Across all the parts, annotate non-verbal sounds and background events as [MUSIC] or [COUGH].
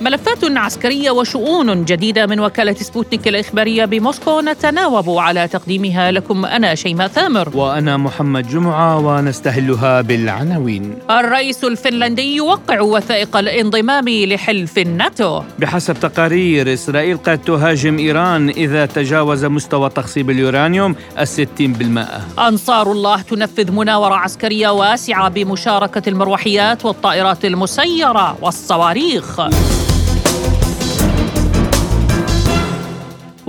ملفات عسكرية وشؤون جديدة من وكالة سبوتنيك الإخبارية بموسكو. نتناوب على تقديمها لكم أنا شيماء ثامر. وأنا محمد جمعة ونستهلها بالعناوين. الرئيس الفنلندي يوقع وثائق الانضمام لحلف الناتو. بحسب تقارير إسرائيل قد تهاجم إيران إذا تجاوز مستوى تخصيب اليورانيوم الستين بالمائة أنصار الله تنفذ مناورة عسكرية واسعة بمشاركة المروحيات والطائرات المسيرة والصواريخ.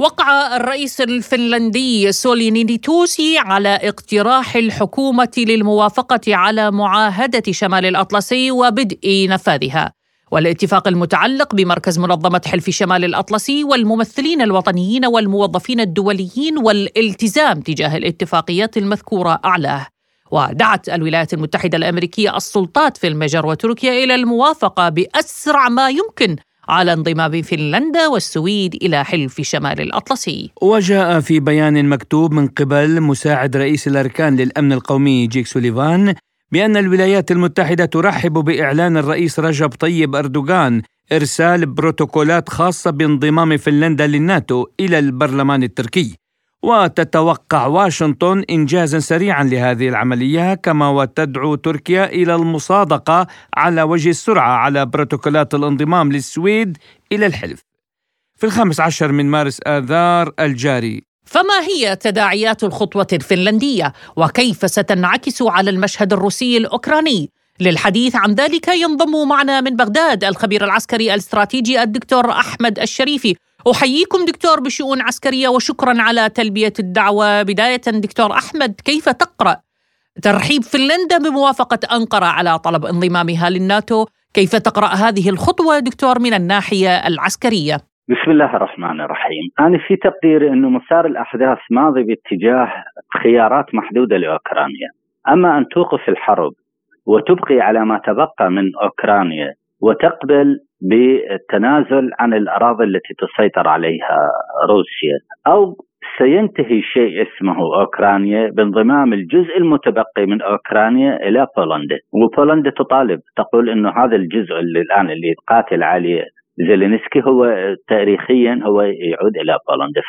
وقع الرئيس الفنلندي سولي نينيتوسي على اقتراح الحكومة للموافقة على معاهدة شمال الأطلسي وبدء نفاذها. والاتفاق المتعلق بمركز منظمة حلف شمال الأطلسي والممثلين الوطنيين والموظفين الدوليين والالتزام تجاه الاتفاقيات المذكورة أعلاه. ودعت الولايات المتحدة الأمريكية السلطات في المجر وتركيا إلى الموافقة بأسرع ما يمكن على انضمام فنلندا والسويد إلى حلف شمال الأطلسي. وجاء في بيان مكتوب من قبل مساعد رئيس الأركان للأمن القومي جيك سوليفان بأن الولايات المتحدة ترحب بإعلان الرئيس رجب طيب أردوغان إرسال بروتوكولات خاصة بانضمام فنلندا للناتو إلى البرلمان التركي. وتتوقع واشنطن انجازا سريعا لهذه العملية كما وتدعو تركيا إلى المصادقة على وجه السرعة على بروتوكولات الانضمام للسويد إلى الحلف. في الخامس عشر من مارس آذار الجاري فما هي تداعيات الخطوة الفنلندية وكيف ستنعكس على المشهد الروسي الأوكراني؟ للحديث عن ذلك ينضم معنا من بغداد الخبير العسكري الاستراتيجي الدكتور أحمد الشريفي أحييكم دكتور بشؤون عسكرية وشكرا على تلبية الدعوة. بداية دكتور أحمد كيف تقرأ ترحيب فنلندا بموافقة أنقرة على طلب انضمامها للناتو؟ كيف تقرأ هذه الخطوة دكتور من الناحية العسكرية؟ بسم الله الرحمن الرحيم. أنا في تقديري أنه مسار الأحداث ماضي باتجاه خيارات محدودة لأوكرانيا. أما أن توقف الحرب وتبقي على ما تبقى من أوكرانيا وتقبل بالتنازل عن الأراضي التي تسيطر عليها روسيا. أو سينتهي شيء اسمه أوكرانيا بانضمام الجزء المتبقي من أوكرانيا إلى بولندا، وبولندا تطالب تقول إنه هذا الجزء اللي الآن اللي قاتل عليه زيلينسكي هو تاريخيا هو يعود إلى بولندا،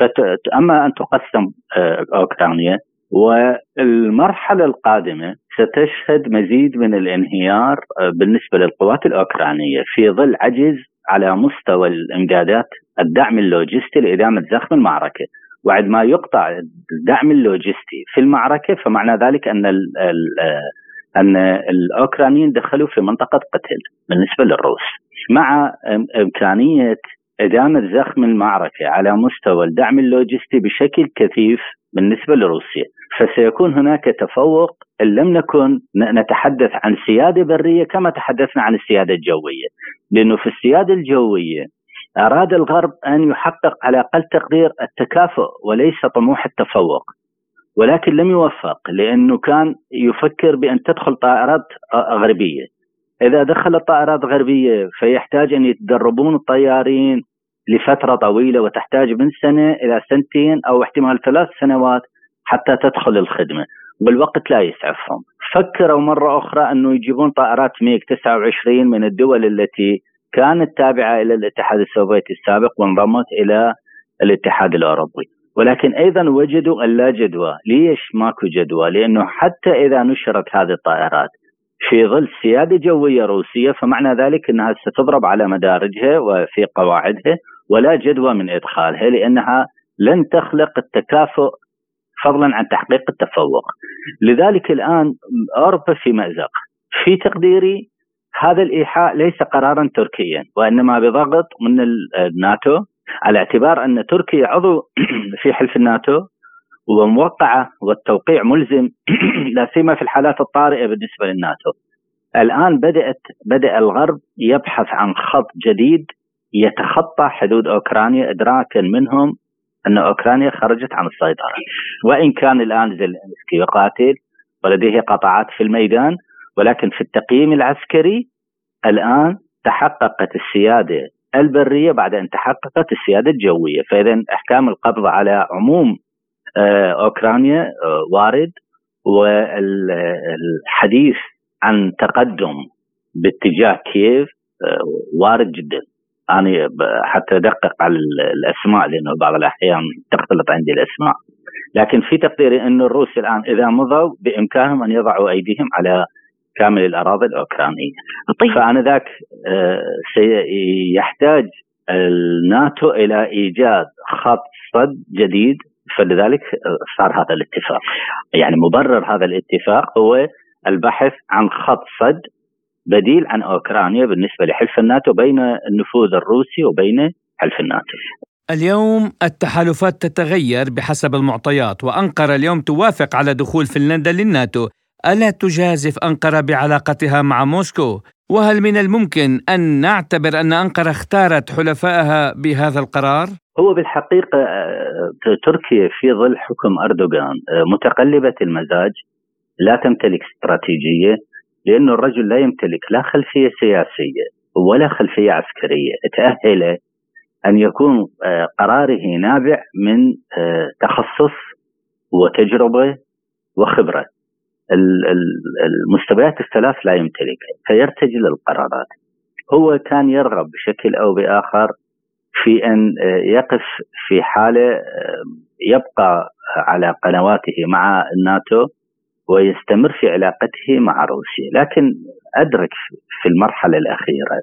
أما أن تقسم آه، أوكرانيا والمرحلة القادمة ستشهد مزيد من الانهيار آه، بالنسبة للقوات الأوكرانية في ظل عجز على مستوى الإمدادات الدعم اللوجستي لإدامة زخم المعركة. وعندما يقطع الدعم اللوجستي في المعركة فمعنى ذلك أن ال ال آه، أن الأوكرانيين دخلوا في منطقة قتل بالنسبة للروس. مع إمكانية إدامة زخم المعركة على مستوى الدعم اللوجستي بشكل كثيف بالنسبة لروسيا فسيكون هناك تفوق إن لم نكن نتحدث عن سيادة برية كما تحدثنا عن السيادة الجوية لأنه في السيادة الجوية أراد الغرب أن يحقق على أقل تقدير التكافؤ وليس طموح التفوق ولكن لم يوفق لأنه كان يفكر بأن تدخل طائرات غربيه إذا دخلت طائرات غربية فيحتاج أن يتدربون الطيارين لفترة طويلة وتحتاج من سنة إلى سنتين أو احتمال ثلاث سنوات حتى تدخل الخدمة والوقت لا يسعفهم. فكروا مرة أخرى أنه يجيبون طائرات ميغ 29 من الدول التي كانت تابعة إلى الاتحاد السوفيتي السابق وانضمت إلى الاتحاد الأوروبي. ولكن أيضا وجدوا أن لا جدوى ليش ماكو جدوى؟ لأنه حتى إذا نشرت هذه الطائرات في ظل سيادة جوية روسية فمعنى ذلك أنها ستضرب على مدارجها وفي قواعدها ولا جدوى من إدخالها لأنها لن تخلق التكافؤ فضلا عن تحقيق التفوق. لذلك الآن أوروبا في مأزق. في تقديري هذا الإيحاء ليس قرارا تركيا وإنما بضغط من الناتو على اعتبار أن تركيا عضو [CLEARS THROAT] في حلف الناتو. وموقعة والتوقيع ملزم. [CLEARS THROAT] لا سيما في الحالات الطارئة بالنسبة للناتو. الآن بدأت بدأ الغرب يبحث عن خط جديد يتخطى حدود أوكرانيا إدراكا منهم أن أوكرانيا خرجت عن السيطرة. وإن كان الآن زيلينسكي يقاتل ولديه قطعات في الميدان ولكن في التقييم العسكري الآن تحققت السيادة البرية بعد أن تحققت السيادة الجوية، فاذا إحكام القبض على عموم أوكرانيا آه، وارد والحديث عن تقدم باتجاه كييف آه، وارد جدا أنا حتى أدقق على الأسماء لأنه بعض الأحيان تختلط عندي الأسماء لكن في تقديري أن الروس الآن إذا مضوا بإمكانهم أن يضعوا أيديهم على كامل الأراضي الأوكرانية. طيب. فانذاك سيحتاج الناتو إلى إيجاد خط صد جديد فلذلك صار هذا الاتفاق. يعني مبرر هذا الاتفاق هو البحث عن خط صد بديل عن أوكرانيا بالنسبة لحلف الناتو بين النفوذ الروسي وبين حلف الناتو. اليوم التحالفات تتغير بحسب المعطيات وأنقرة اليوم توافق على دخول فنلندا للناتو. ألا تجازف أنقرة بعلاقتها مع موسكو؟ وهل من الممكن أن نعتبر أن أنقرة اختارت حلفائها بهذا القرار؟ هو بالحقيقة آه، تركيا في ظل حكم أردوغان آه، متقلبة المزاج لا تمتلك استراتيجية لأن الرجل لا يمتلك لا خلفية سياسية ولا خلفية عسكرية. تأهله أن يكون آه، قراره نابع من تخصص وتجربة وخبرة. المستويات الثلاث لا يمتلكها فيرتجل القرارات. هو كان يرغب بشكل أو بآخر في أن يقف في حالة يبقى على قنواته مع الناتو ويستمر في علاقته مع روسيا، لكن أدرك في المرحلة الأخيرة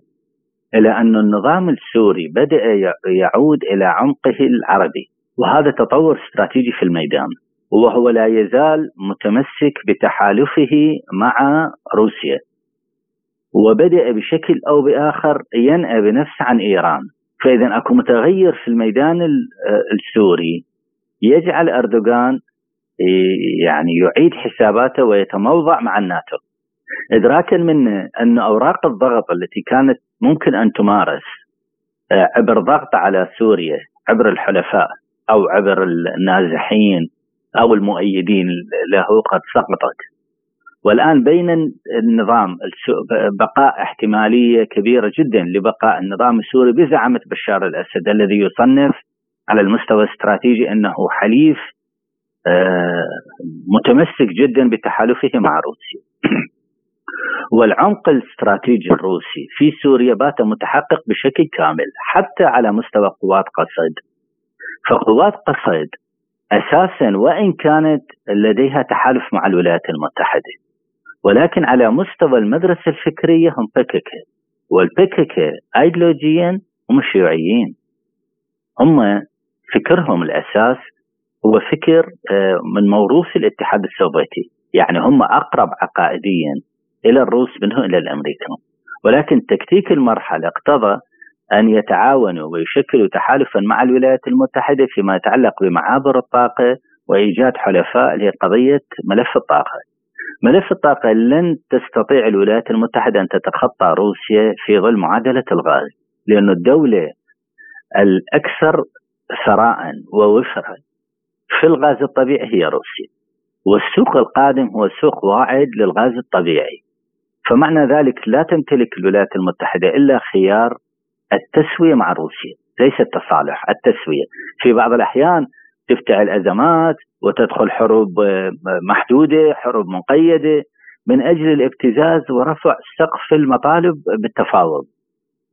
إلى أن النظام السوري بدأ يعود إلى عمقه العربي، وهذا تطور استراتيجي في الميدان، وهو لا يزال متمسك بتحالفه مع روسيا. وبدأ بشكل أو بآخر ينأى بنفسه عن إيران. فإذا أكو متغير في الميدان السوري. يجعل أردوغان يعني يعيد حساباته ويتموضع مع الناتو. ادراكا منه أن أوراق الضغط التي كانت ممكن أن تمارس آه، عبر ضغط على سوريا عبر الحلفاء أو عبر النازحين أو المؤيدين له قد سقطت والآن بين النظام بقاء احتمالية كبيرة جدا لبقاء النظام السوري بزعمه بشار الأسد الذي يصنف على المستوى الاستراتيجي أنه حليف آه، متمسك جدا بتحالفه مع روسيا. [CLEARS THROAT] والعمق الاستراتيجي الروسي في سوريا بات متحقق بشكل كامل حتى على مستوى قوات قصد. فقوات قصد أساسا وإن كانت لديها تحالف مع الولايات المتحدة. ولكن على مستوى المدرسة الفكرية هم بككة. والبككة ايديولوجيا هم الشيوعيين هم فكرهم الأساس هو فكر آه، من موروث الاتحاد السوفيتي. يعني هم أقرب عقائديا إلى الروس منه إلى الأمريكان. ولكن تكتيك المرحلة اقتضى أن يتعاونوا ويشكلوا تحالفا مع الولايات المتحدة فيما يتعلق بمعابر الطاقة وإيجاد حلفاء لقضية ملف الطاقة. ملف الطاقة لن تستطيع الولايات المتحدة أن تتخطى روسيا في ظل معادلة الغاز لأن الدولة الأكثر ثراء ووفرا في الغاز الطبيعي هي روسيا والسوق القادم هو سوق واعد للغاز الطبيعي. فمعنى ذلك لا تمتلك الولايات المتحدة إلا خيار التسوية مع روسيا ليس التصالح التسوية في بعض الأحيان تفتعل أزمات وتدخل حروب آه، محدودة، حروب مقيده من أجل الابتزاز ورفع سقف المطالب بالتفاوض.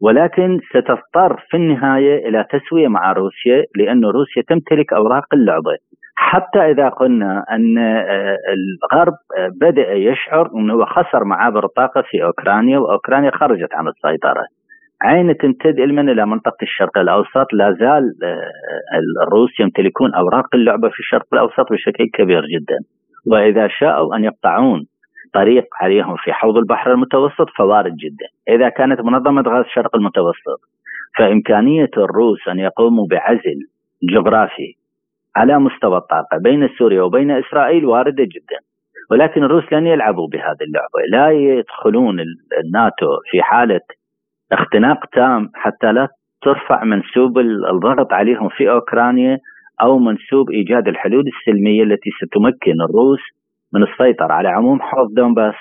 ولكن ستضطر في النهاية إلى تسوية مع روسيا لأن روسيا تمتلك أوراق اللعبة. حتى إذا قلنا أن آه، الغرب آه، بدأ يشعر إنه خسر معابر الطاقة في أوكرانيا وأوكرانيا خرجت عن السيطرة. عين تمتد علما إلى منطقة الشرق الأوسط لا زال آه، الروس يمتلكون أوراق اللعبة في الشرق الأوسط بشكل كبير جدا. وإذا شاءوا أن يقطعون طريق عليهم في حوض البحر المتوسط فوارد جدا. إذا كانت منظمة غاز الشرق المتوسط فإمكانية الروس أن يقوموا بعزل جغرافي على مستوى الطاقة بين سوريا وبين إسرائيل واردة جدا. ولكن الروس لن يلعبوا بهذه اللعبة لا يدخلون الناتو في حالة اختناق تام حتى لا ترفع منسوب الضغط عليهم في أوكرانيا أو منسوب إيجاد الحلول السلمية التي ستمكن الروس من السيطرة. على عموم حوض دونباس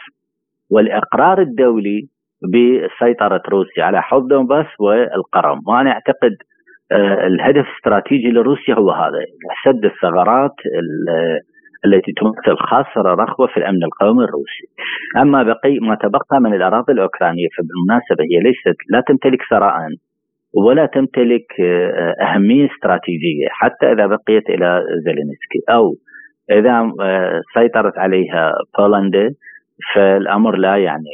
والإقرار الدولي بسيطرة روسيا. على حوض دونباس والقرم. وأنا أعتقد آه، الهدف الاستراتيجي لروسيا هو هذا. سد الثغرات التي تمثل خاصرة رخوة في الأمن القومي الروسي. أما بقي ما تبقى من الأراضي الأوكرانية فبالمناسبة هي ليست لا تمتلك ثراء ولا تمتلك آه، أهمية استراتيجية حتى إذا بقيت إلى زيلينسكي أو إذا آه، سيطرت عليها بولندا فالأمر لا يعني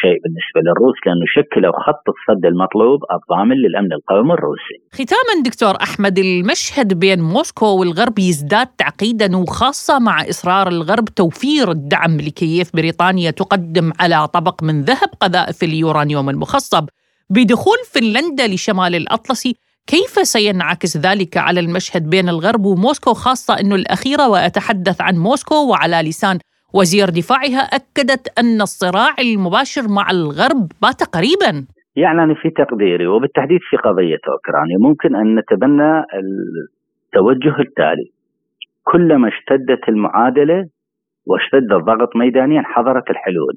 شيء بالنسبة للروس لأنه شكلوا خط الصد المطلوب الضامن للأمن القومي الروسي. ختاما دكتور أحمد المشهد بين موسكو والغرب يزداد تعقيدا وخاصة مع إصرار الغرب توفير الدعم لكييف بريطانيا تقدم على طبق من ذهب قذائف اليورانيوم المخصب بدخول فنلندا لشمال الأطلسي كيف سينعكس ذلك على المشهد بين الغرب وموسكو خاصة إنه الأخيرة وأتحدث عن موسكو وعلى لسان وزير دفاعها أكدت أن الصراع المباشر مع الغرب بات قريبا. يعني أنا في تقديري وبالتحديد في قضية أوكرانيا ممكن أن نتبنى التوجه التالي. كلما اشتدت المعادلة واشتد الضغط ميدانيا حضرت الحلول.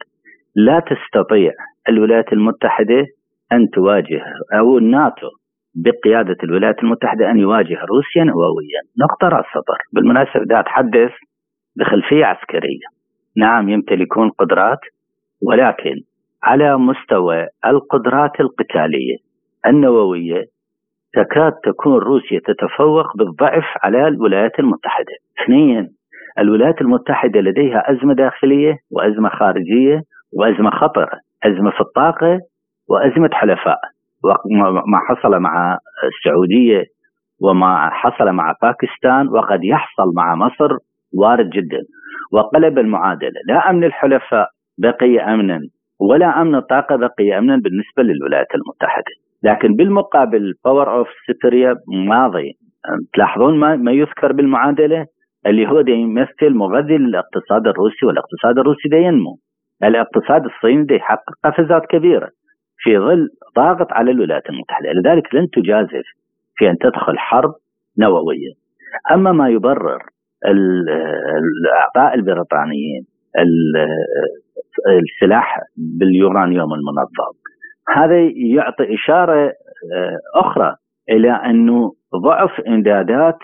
لا تستطيع الولايات المتحدة أن تواجه أو الناتو بقيادة الولايات المتحدة أن يواجه روسيا نوويا نقطة رأس سطر. بالمناسبة ده أتحدث بخلفية عسكرية. نعم يمتلكون قدرات ولكن على مستوى القدرات القتالية النووية تكاد تكون روسيا تتفوق بالضعف على الولايات المتحدة. اثنين الولايات المتحدة لديها أزمة داخلية وأزمة خارجية وأزمة خطرة، أزمة في الطاقة وأزمة حلفاء. ما حصل مع السعودية وما حصل مع باكستان وقد يحصل مع مصر وارد جدا وقلب المعادلة. لا أمن الحلفاء بقي أمنا ولا أمن الطاقة بقي أمنا بالنسبة للولايات المتحدة. لكن بالمقابل Power of Siberia ماضي. تلاحظون ما, ما يذكر بالمعادلة؟ اللي هو يمثل مغذي للاقتصاد الروسي والاقتصاد الروسي دا ينمو. الاقتصاد الصيني دا يحقق قفزات كبيرة في ظل ضاغط على الولايات المتحدة. لذلك لن تجازف في أن تدخل حرب نووية. أما ما يبرر الأعضاء البريطانيين السلاح باليورانيوم المنظم. هذا يعطي إشارة آه، أخرى إلى أنه ضعف إمدادات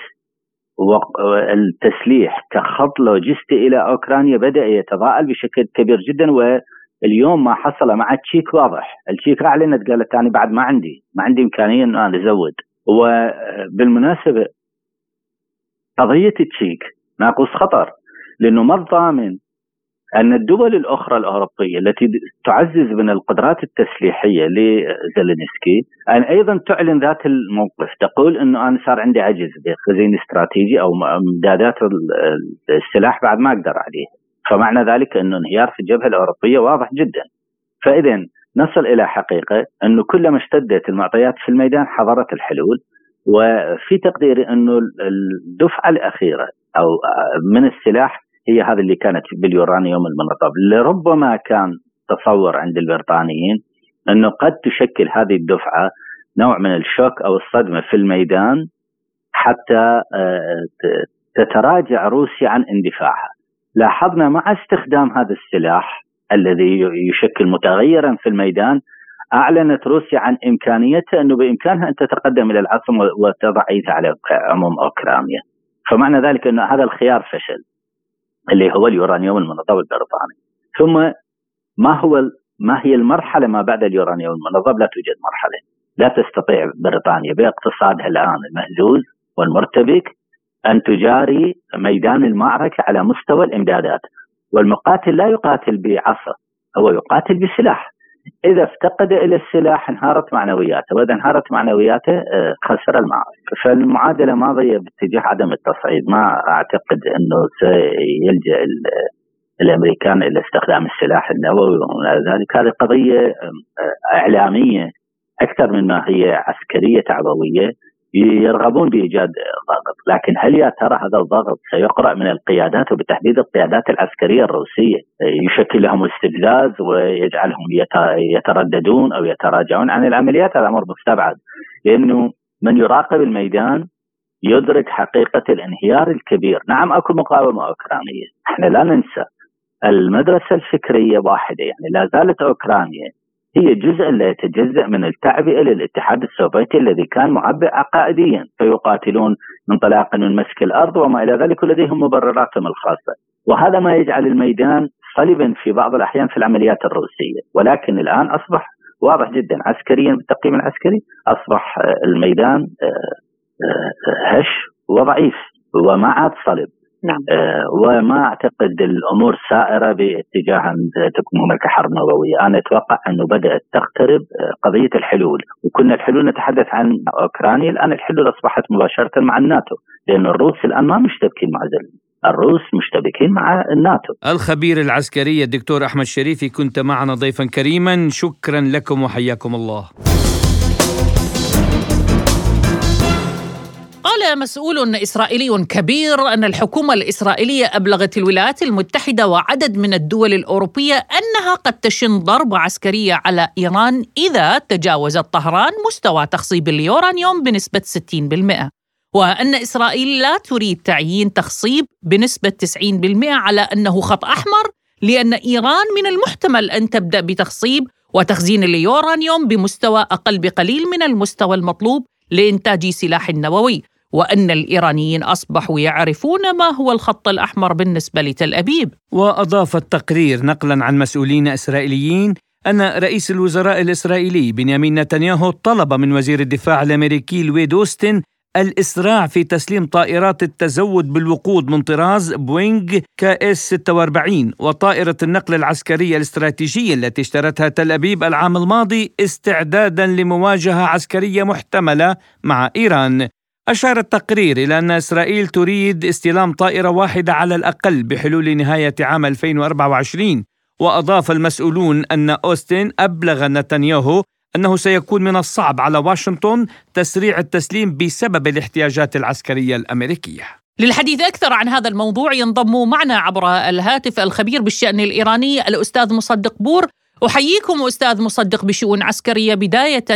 التسليح كخط لوجستي إلى أوكرانيا بدأ يتضاءل بشكل كبير جدا واليوم ما حصل مع التشيك واضح، التشيك أعلنت قالت أنا بعد ما عندي ما عندي إمكانية ان أنا أزود. وبالمناسبة قضية التشيك ناقص خطر لأنه ما الضامن أن الدول الأخرى الأوروبية التي تعزز من القدرات التسليحية لزيلينسكي أن أيضا تعلن ذات الموقف تقول إنه أنا صار عندي عجز بخزين استراتيجي أو إمدادات السلاح بعد ما أقدر عليه. فمعنى ذلك إنه انهيار في الجبهة الأوروبية واضح جدا. فاذا نصل إلى حقيقة إنه كلما اشتدت المعطيات في الميدان حضرت الحلول وفي تقديري أنه الدفعة الأخيرة أو من السلاح هي هذه اللي كانت باليورانيوم المنظم لربما كان تصور عند البريطانيين أنه قد تشكل هذه الدفعة نوع من الشوك أو الصدمة في الميدان حتى آه، تتراجع روسيا عن اندفاعها. لاحظنا مع استخدام هذا السلاح الذي يشكل متغيرا في الميدان أعلنت روسيا عن إمكانيتها أنه بإمكانها أن تتقدم إلى العاصمه وتضع ايدها على عموم أوكرانيا. فمعنى ذلك ان هذا الخيار فشل اللي هو اليورانيوم المنظم البريطاني. ثم ما هو ما هي المرحلة ما بعد اليورانيوم المنظم؟ لا توجد مرحلة. لا تستطيع بريطانيا باقتصادها الآن المهزوز والمرتبك أن تجاري ميدان المعركة على مستوى الإمدادات. والمقاتل لا يقاتل بعصا هو يقاتل بسلاح إذا افتقد إلى السلاح انهارت معنوياته. وإذا انهارت معنوياته آه، خسر المعركه فالمعادلة ماضية باتجاه عدم التصعيد. ما أعتقد إنه سيلجأ الأمريكان إلى استخدام السلاح النووي وما ذلك. هذه قضية آه، إعلامية أكثر من ما هي عسكرية تعبوية. يرغبون بايجاد ضغط، لكن هل يا ترى هذا الضغط سيقرأ من القيادات وبالتحديد القيادات العسكرية الروسية؟ يشكل لهم استفزاز ويجعلهم يترددون أو يتراجعون عن العمليات؟ هذا أمر مستبعد. لأنه من يراقب الميدان يدرك حقيقة الانهيار الكبير، نعم أكو مقاومة أوكرانية، إحنا لا ننسى المدرسة الفكرية واحدة. يعني لا زالت أوكرانيا هي جزء لا يتجزأ من التعبئة للاتحاد السوفيتي الذي كان معبئ عقائديا فيقاتلون انطلاقا من مسك الأرض وما إلى ذلك ولديهم مبرراتهم الخاصة. وهذا ما يجعل الميدان صلبا في بعض الأحيان في العمليات الروسية. ولكن الآن أصبح واضح جدا عسكريا بالتقييم العسكري أصبح الميدان آه، آه، هش وضعيف وما عاد صلب. نعم. آه وما أعتقد الأمور سائرة باتجاه أن تكون هناك حرب نووية، أنا أتوقع انه بدأت تقترب آه، قضية الحلول، وكنا الحلول نتحدث عن أوكرانيا، الآن الحلول أصبحت مباشرة مع الناتو، لأن الروس الآن ما مشتبكين مع زلمه. الروس مشتبكين مع الناتو. الخبير العسكري الدكتور أحمد شريفي كنت معنا ضيفا كريما. شكرا لكم وحياكم الله. قال مسؤول إسرائيلي كبير أن الحكومة الإسرائيلية أبلغت الولايات المتحدة وعدد من الدول الأوروبية أنها قد تشن ضربه عسكريه على إيران إذا تجاوزت طهران مستوى تخصيب اليورانيوم بنسبة 60%. وأن إسرائيل لا تريد تعيين تخصيب بنسبة 90% على أنه خط أحمر لأن إيران من المحتمل أن تبدأ بتخصيب وتخزين اليورانيوم بمستوى أقل بقليل من المستوى المطلوب لإنتاج سلاح نووي وأن الإيرانيين أصبحوا يعرفون ما هو الخط الأحمر بالنسبة لتل أبيب. وأضاف التقرير نقلا عن مسؤولين إسرائيليين أن رئيس الوزراء الإسرائيلي بنيامين نتنياهو طلب من وزير الدفاع الأمريكي لويد أوستن الإسراع في تسليم طائرات التزود بالوقود من طراز بوينغ KC 46 وطائرة النقل العسكرية الاستراتيجية التي اشترتها تل أبيب العام الماضي استعدادا لمواجهة عسكرية محتملة مع إيران أشار التقرير إلى أن إسرائيل تريد استلام طائرة واحدة على الأقل بحلول نهاية عام 2024 وأضاف المسؤولون أن أوستن أبلغ نتنياهو أنه سيكون من الصعب على واشنطن تسريع التسليم بسبب الاحتياجات العسكرية الأمريكية. للحديث أكثر عن هذا الموضوع ينضم معنا عبر الهاتف الخبير بالشأن الإيراني الأستاذ مصدق بور أحييكم أستاذ مصدق بشؤون عسكرية بداية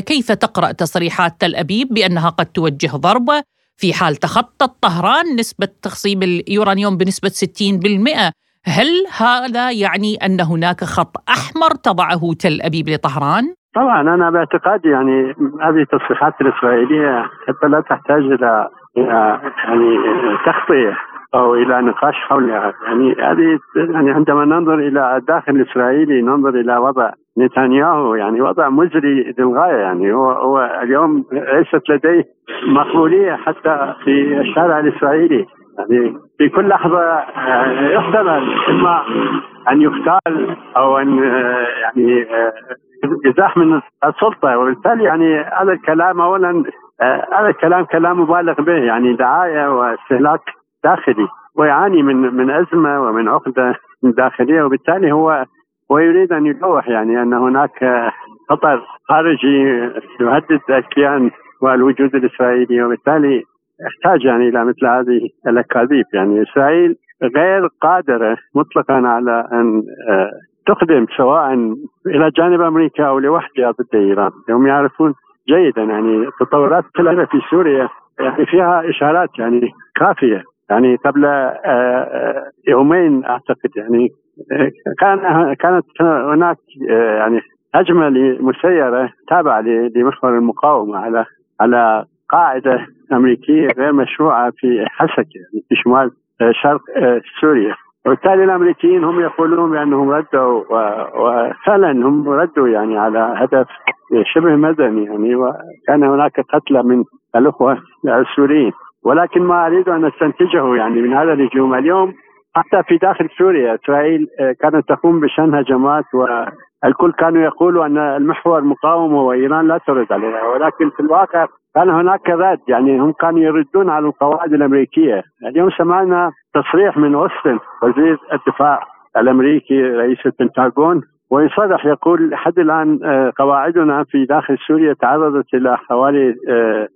كيف تقرأ تصريحات تل أبيب بأنها قد توجه ضربة في حال تخطت طهران نسبة تخصيب اليورانيوم بنسبة 60% هل هذا يعني أن هناك خط أحمر تضعه تل أبيب لطهران؟ طبعا أنا باعتقادي يعني هذه التصريحات الإسرائيلية حتى لا تحتاج إلى يعني تغطيه أو إلى نقاش حولها. يعني هذه يعني عندما ننظر إلى الداخل الاسرائيلي ننظر إلى وضع نتنياهو يعني وضع مزري للغاية. يعني هو هو اليوم ليست لديه مقبوليه حتى في الشارع الإسرائيلي. يعني في كل لحظة يحتمل إما أن يقتل أو أن يعني يزاح من السلطة. وبالتالي يعني هذا الكلام اولا آه، هذا الكلام كلام مبالغ به. يعني دعاية واستهلاك داخلي ويعاني من من أزمة ومن عقدة داخلية وبالتالي هو ويريد أن يلوح يعني أن هناك خطر خارجي يهدد الكيان والوجود الإسرائيلي وبالتالي يحتاج يعني إلى مثل هذه الأكاذيب. يعني إسرائيل غير قادرة مطلقا على أن آه، تقدم سواء إلى جانب أمريكا أو لوحدها ضد إيران، هم يعرفون جيدا يعني التطورات في سوريا يعني فيها إشارات يعني كافية. يعني قبل آه، آه، يومين أعتقد يعني آه، كان كانت هناك يعني هجمة مسيره تابعة لمحور المقاومة على على قاعدة أمريكية غير مشروعة في حسك يعني في شمال شرق سوريا. وبالتالي الأمريكيين هم يقولون بأنهم ردوا وفعلا هم ردوا يعني على هدف شبه مدني يعني وكان هناك قتلى من الأخوة السوريين. ولكن ما أريد أن أستنتجه يعني من هذا الهجوم اليوم حتى في داخل سوريا إسرائيل كانت تقوم بشن هجمات والكل كانوا يقولوا أن المحور مقاومة وإيران لا ترد عليها. ولكن في الواقع كان هناك رد يعني هم كانوا يردون على القواعد الأمريكية. اليوم سمعنا تصريح من أوستن وزير الدفاع الأمريكي رئيس البنتاغون ويصرح يقول لحد الآن آه، قواعدنا في داخل سوريا تعرضت إلى حوالي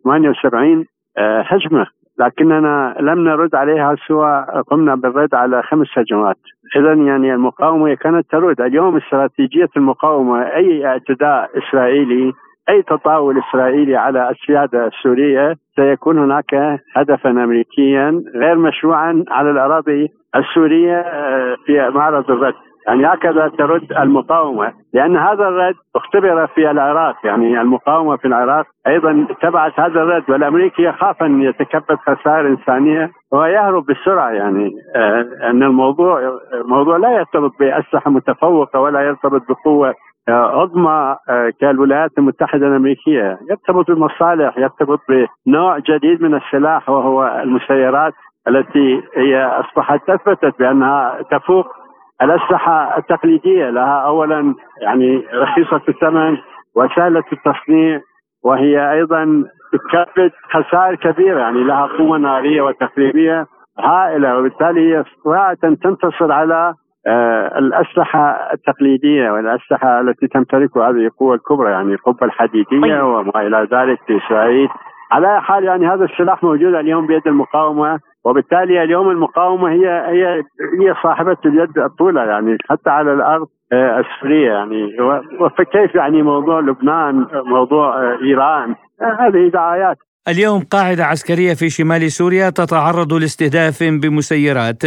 78 آه، آه، هجمه لكننا لم نرد عليها سوى قمنا بالرد على خمس هجمات اذا يعني المقاومة كانت ترد. اليوم استراتيجية المقاومة أي اعتداء إسرائيلي أي تطاول إسرائيلي على السيادة السورية سيكون هناك هدفا امريكيا غير مشروعا على الأراضي السورية آه، في معرض الرد. يعني هكذا ترد المقاومة لأن هذا الرد اختبر في العراق يعني المقاومة في العراق أيضا تبعت هذا الرد والأمريكي يخاف أن يتكبد خسائر إنسانية ويهرب بسرعة يعني آه، أن الموضوع الموضوع لا يرتبط بأسلحة متفوقة ولا يرتبط بقوة آه، عظمى آه، كالولايات المتحدة الأمريكية. يرتبط بمصالح يرتبط بنوع جديد من السلاح وهو المسيرات التي هي أصبحت أثبتت بأنها تفوق الأسلحة التقليدية لها أولا يعني رخيصة الثمن وسهلة التصنيع وهي أيضا تكبد خسائر كبيرة يعني لها قوة نارية وتخريبية هائلة وبالتالي هي استطاعت أن تنتصر على آه، الأسلحة التقليدية والأسلحة التي تمتلكها هذه القوة الكبرى يعني القبة الحديدية طيب. وما إلى ذلك في إسرائيل على حال يعني هذا السلاح موجود اليوم بيد المقاومة وبالتالي اليوم المقاومة هي هي هي صاحبة اليد الطولة يعني حتى على الأرض آه، السورية يعني. وكيف يعني موضوع لبنان موضوع آه، إيران؟ هذه دعايات. اليوم قاعدة عسكرية في شمال سوريا تتعرض لاستهداف بمسيرات.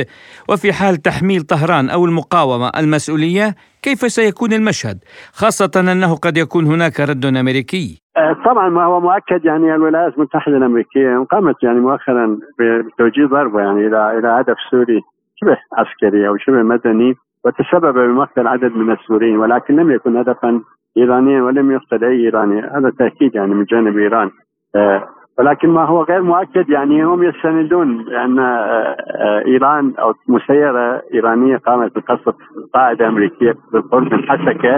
وفي حال تحميل طهران أو المقاومة المسؤولية كيف سيكون المشهد؟ خاصة أنه قد يكون هناك رد أمريكي. آه، طبعا ما هو مؤكد يعني الولايات المتحدة الأمريكية قامت يعني مؤخرا بتوجيه ضربة يعني إلى إلى هدف سوري شبه عسكري أو شبه مدني وتسبب بمقتل عدد من السوريين ولكن لم يكن هدفا إيرانيا ولم يقتل أي إيراني. هذا تأكيد يعني من جانب إيران. آه، ولكن ما هو غير مؤكد يعني هم يستندون بأن آه، آه، إيران أو مسيرة إيرانية قامت بقصف قاعدة أمريكية بالقرب من حسكة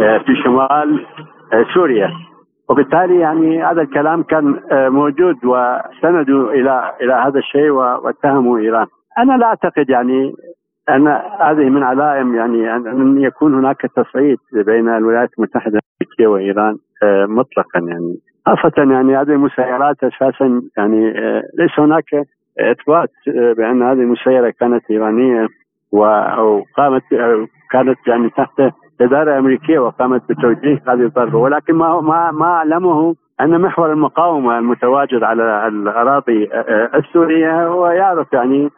آه، في شمال سوريا. وبالتالي يعني هذا الكلام كان موجود وسندوا إلى إلى هذا الشيء واتهموا إيران. أنا لا أعتقد يعني أن هذه من علائم يعني أن يكون هناك تصعيد بين الولايات المتحدة الأمريكية وإيران مطلقا يعني. خاصة يعني هذه المسيرات أساسا يعني آه، ليس هناك إثبات آه، بأن هذه المسيرة كانت إيرانية وقامت كانت يعني تحت إدارة أمريكية وقامت بتوجيه هذه الضربة. ولكن ما ما ما أعلمه أن محور المقاومة المتواجد على الأراضي آه، السورية هو يعرف يعني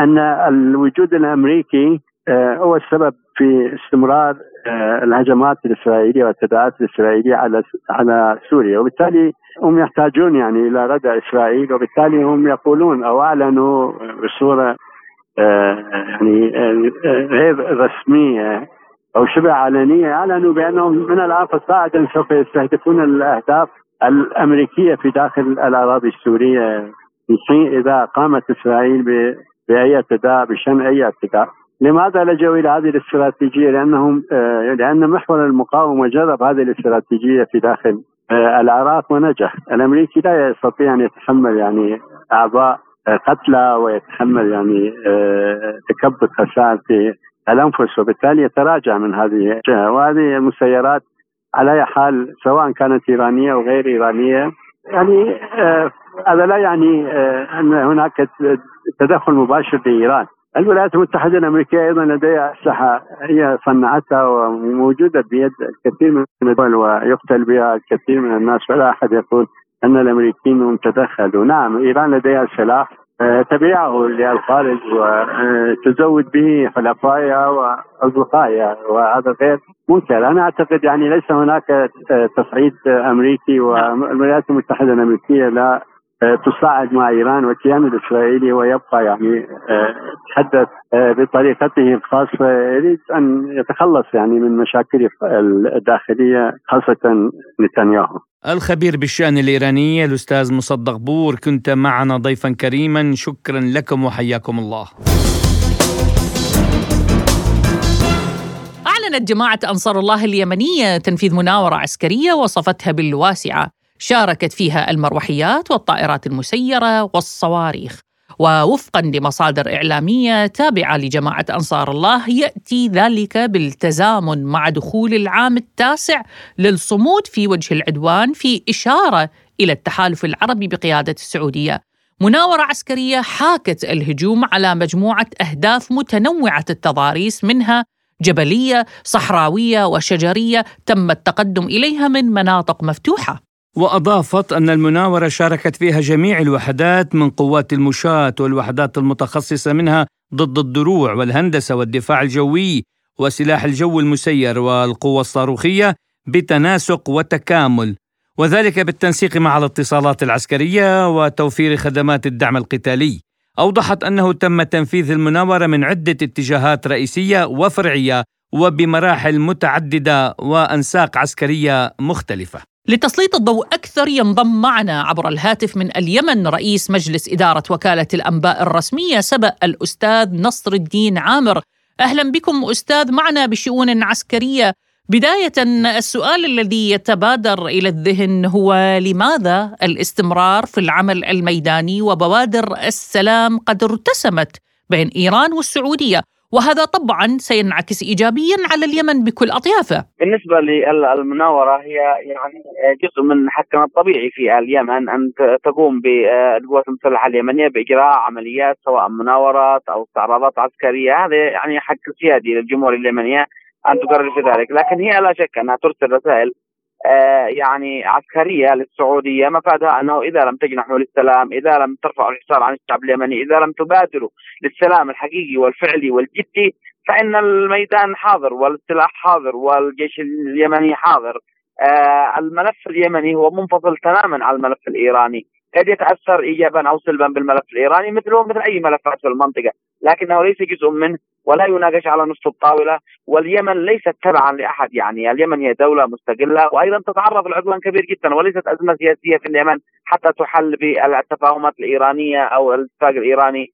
أن الوجود الأمريكي هو السبب في استمرار آه، الهجمات الإسرائيلية والتداعيات الإسرائيلية على على سوريا. وبالتالي هم يحتاجون يعني إلى ردع إسرائيل وبالتالي هم يقولون أو أعلنوا بصورة آه، يعني آه، غير رسمية أو شبه علنية اعلنوا بأنهم من الآن فصاعدا سوف يستهدفون الأهداف الأمريكية في داخل الأراضي السورية. في حين إذا قامت إسرائيل بأي اعتداء بشن أي اعتداء. لماذا لجوا إلى هذه الاستراتيجية؟ لأنهم آه، لأن محور المقاومة جرب هذه الاستراتيجية في داخل آه، العراق ونجح، الأمريكي لا يستطيع أن يتحمل يعني أعضاء آه، قتلى ويتحمل يعني تكبد خسائر في الأنفس وبالتالي يتراجع من هذه الجهة. وهذه المسيرات على أي حال سواء كانت إيرانية أو غير إيرانية يعني هذا لا يعني أن هناك تدخل مباشر لإيران. الولايات المتحدة الأمريكية أيضا لديها أسلحة هي صنعتها وموجودة بيد الكثير من الدول ويقتل بها الكثير من الناس ولا أحد يقول أن الأمريكيين هم تدخلوا. نعم إيران لديها سلاح آه، تبيعه للخارج وتزود به حلفائها واصدقائها وهذا غير منكر، أنا أعتقد يعني ليس هناك آه، تصعيد أمريكي والولايات المتحدة الأمريكية لا آه، تصاعد مع إيران والكيان الاسرائيلي ويبقى يعني آه، يتحدث آه، بطريقته الخاصة يريد أن يتخلص يعني من مشاكله الداخلية خاصة نتنياهو. الخبير بالشأن الإيراني الأستاذ مصدق بور كنت معنا ضيفا كريما شكرا لكم وحياكم الله. أعلنت جماعة أنصار الله اليمنية تنفيذ مناورة عسكرية وصفتها بالواسعة شاركت فيها المروحيات والطائرات المسيرة والصواريخ ووفقا لمصادر إعلامية تابعة لجماعة أنصار الله يأتي ذلك بالتزامن مع دخول العام التاسع للصمود في وجه العدوان في إشارة إلى التحالف العربي بقيادة السعودية. مناورة عسكرية حاكت الهجوم على مجموعة أهداف متنوعة التضاريس منها جبلية، صحراوية وشجرية تم التقدم إليها من مناطق مفتوحة. وأضافت أن المناورة شاركت فيها جميع الوحدات من قوات المشاة والوحدات المتخصصة منها ضد الدروع والهندسة والدفاع الجوي وسلاح الجو المسير والقوة الصاروخية بتناسق وتكامل. وذلك بالتنسيق مع الاتصالات العسكرية وتوفير خدمات الدعم القتالي. أوضحت أنه تم تنفيذ المناورة من عدة اتجاهات رئيسية وفرعية وبمراحل متعددة وأنساق عسكرية مختلفة. لتسليط الضوء أكثر ينضم معنا عبر الهاتف من اليمن رئيس مجلس إدارة وكالة الأنباء الرسمية سبأ الأستاذ نصر الدين عامر. أهلا بكم أستاذ معنا بشؤون عسكرية. بداية السؤال الذي يتبادر إلى الذهن هو لماذا الاستمرار في العمل الميداني وبوادر السلام قد ارتسمت بين إيران والسعودية؟ وهذا طبعا سينعكس ايجابيا على اليمن بكل أطيافه. بالنسبة للمناوره هي يعني جزء من حقنا الطبيعي في اليمن أن تقوم بالقوات المسلحة اليمنية بإجراء عمليات سواء مناورات أو استعراضات عسكرية هذا يعني حق سيادي للجمهوريه اليمنية أن تقرر في ذلك، لكن هي لا شك أنها ترسل رسائل آه، يعني عسكرية للسعودية مفادها أنه إذا لم تجنحوا للسلام، إذا لم ترفعوا الحصار عن الشعب اليمني، إذا لم تبادروا للسلام الحقيقي والفعلي والجدي فإن الميدان حاضر والسلاح حاضر والجيش اليمني حاضر. آه، الملف اليمني هو منفصل تماما عن الملف الإيراني، قد يتأثر ايجابا أو سلبا بالملف الإيراني مثله مثل أي ملفات في المنطقة، لكنه ليس جزء منه ولا يناقش على نصف الطاولة واليمن ليست تبعا لأحد. يعني اليمن هي دولة مستقلة وأيضا تتعرض لعدوان كبير جدا وليست أزمة سياسية في اليمن حتى تحل بالتفاهمات الإيرانية أو الاتفاق الإيراني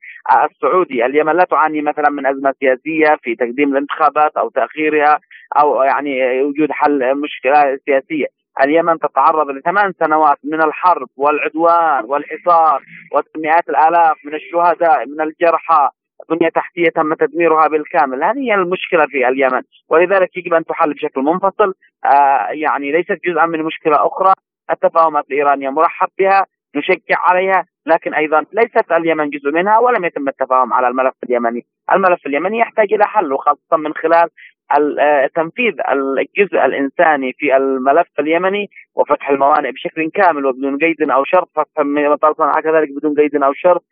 السعودي، اليمن لا تعاني مثلا من أزمة سياسية في تقديم الانتخابات أو تأخيرها أو يعني وجود حل مشكلة سياسية، اليمن تتعرض لثمان سنوات من الحرب والعدوان والحصار ومئات الآلاف من الشهداء من الجرحى بنية تحتية تم تدميرها بالكامل. هذه هي المشكلة في اليمن. ولذلك يجب أن تحل بشكل منفصل. آه يعني ليست جزءا من مشكلة أخرى. التفاهمات الإيرانية مرحب بها نشجع عليها. لكن أيضا ليست اليمن جزء منها ولم يتم التفاهم على الملف اليمني، الملف اليمني يحتاج إلى حل وخاصة من خلال آه، تنفيذ الجزء الإنساني في الملف اليمني وفتح الموانئ بشكل كامل وبدون قيد أو شرط فتح مطار صنعاء كذلك بدون قيد أو شرط.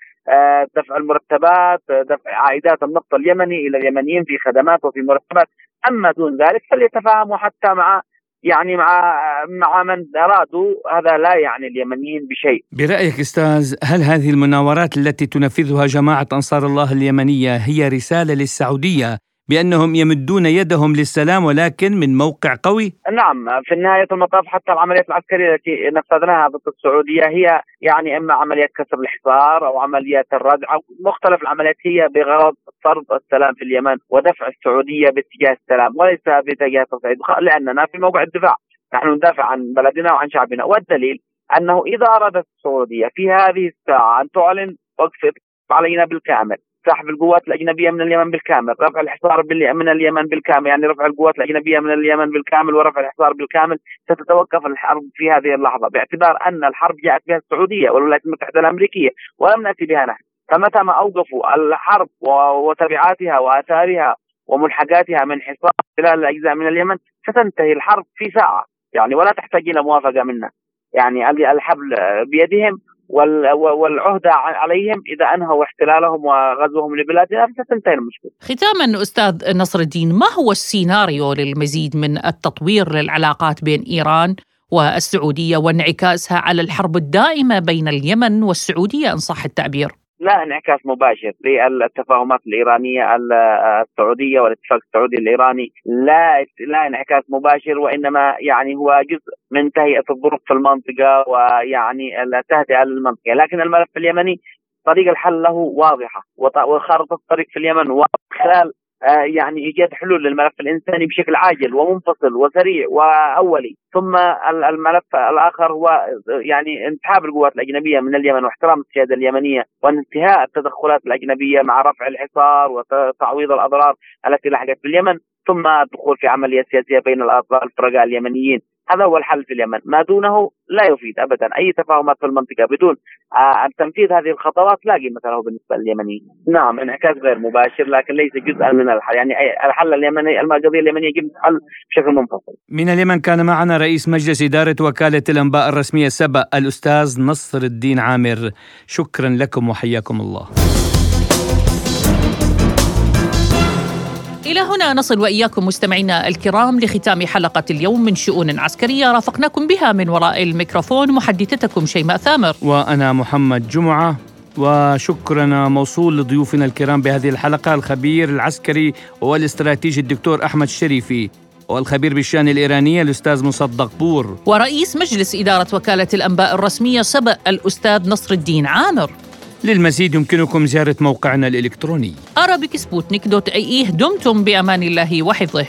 دفع المرتبات دفع عائدات النفط اليمني إلى اليمنيين في خدمات وفي مرتبات أما دون ذلك فليتفاهموا حتى مع يعني مع مع من أرادوا هذا لا يعني اليمنيين بشيء. برأيك أستاذ هل هذه المناورات التي تنفذها جماعة أنصار الله اليمنية هي رسالة للسعودية بأنهم يمدون يدهم للسلام ولكن من موقع قوي؟ نعم في نهاية المطاف حتى العمليات العسكرية التي نفذناها ضد السعودية هي يعني إما عمليات كسر الحصار أو عمليات الردع أو مختلف العمليات هي بغرض فرض السلام في اليمن ودفع السعودية باتجاه السلام وليس باتجاه التصعيد لأننا في موقع الدفاع. نحن ندافع عن بلدنا وعن شعبنا. والدليل أنه إذا أرادت السعودية في هذه الساعة أن تعلن وقف علينا بالكامل. سحب القوات الأجنبية من اليمن بالكامل، رفع الحصار من اليمن بالكامل، يعني رفع القوات الأجنبية من اليمن بالكامل ورفع الحصار بالكامل، ستتوقف الحرب في هذه اللحظة باعتبار أن الحرب جاءت بها السعودية والولايات المتحدة الأمريكية ولم نأتي بها نحن، فمتى ما اوقفوا الحرب وتبعاتها وآثارها وملحقاتها من حصار خلال الأجزاء من اليمن ستنتهي الحرب في ساعة، يعني ولا تحتاج إلى موافقة منا. يعني الحبل بيدهم والعهدة عليهم إذا أنهوا احتلالهم وغزوهم لبلادنا. ستنتهي المشكلة ختاما أستاذ نصر الدين ما هو السيناريو للمزيد من التطوير للعلاقات بين إيران والسعودية وانعكاسها على الحرب الدائمة بين اليمن والسعودية؟ إن صح التعبير. لا انعكاس مباشر للتفاهمات الإيرانية السعودية والاتفاق السعودي الإيراني. لا لا انعكاس مباشر وإنما يعني هو جزء من تهيئة الظروف في المنطقة ويعني التهدئه للمنطقة، لكن الملف اليمني طريق الحل له واضحة وخارطة الطريق في اليمن واضحة. خلال آه، يعني ايجاد حلول للملف الإنساني بشكل عاجل ومنفصل وسريع وأولي. ثم الملف الآخر هو يعني انسحاب القوات الأجنبية من اليمن واحترام السيادة اليمنية وانتهاء التدخلات الأجنبية مع رفع الحصار وتعويض الأضرار التي لحقت باليمن ثم الدخول في عملية سياسية بين الفرقاء اليمنيين. هذا هو الحل في اليمن. ما دونه لا يفيد ابدا. أي تفاهمات في المنطقة بدون آه تنفيذ هذه الخطوات لا قيمة له بالنسبة لليمنيين. نعم انعكاس غير مباشر لكن ليس جزءا من الحل. يعني الحل اليمني القضية اليمنية يجب تحل بشكل منفصل. من اليمن كان معنا رئيس مجلس إدارة وكالة الأنباء الرسمية سبا الأستاذ نصر الدين عامر. شكرا لكم وحياكم الله. إلى هنا نصل وإياكم مستمعينا الكرام لختام حلقة اليوم من شؤون عسكرية رافقناكم بها من وراء الميكروفون محدثتكم شيماء ثامر. وأنا محمد جمعة وشكرنا موصول لضيوفنا الكرام بهذه الحلقة الخبير العسكري والاستراتيجي الدكتور أحمد الشريفي والخبير بالشأن الإيرانية الأستاذ مصدق بور. ورئيس مجلس إدارة وكالة الأنباء الرسمية سبأ الأستاذ نصر الدين عامر. للمزيد يمكنكم زيارة موقعنا الإلكتروني. أي إيه دمتم بأمان الله وحفظه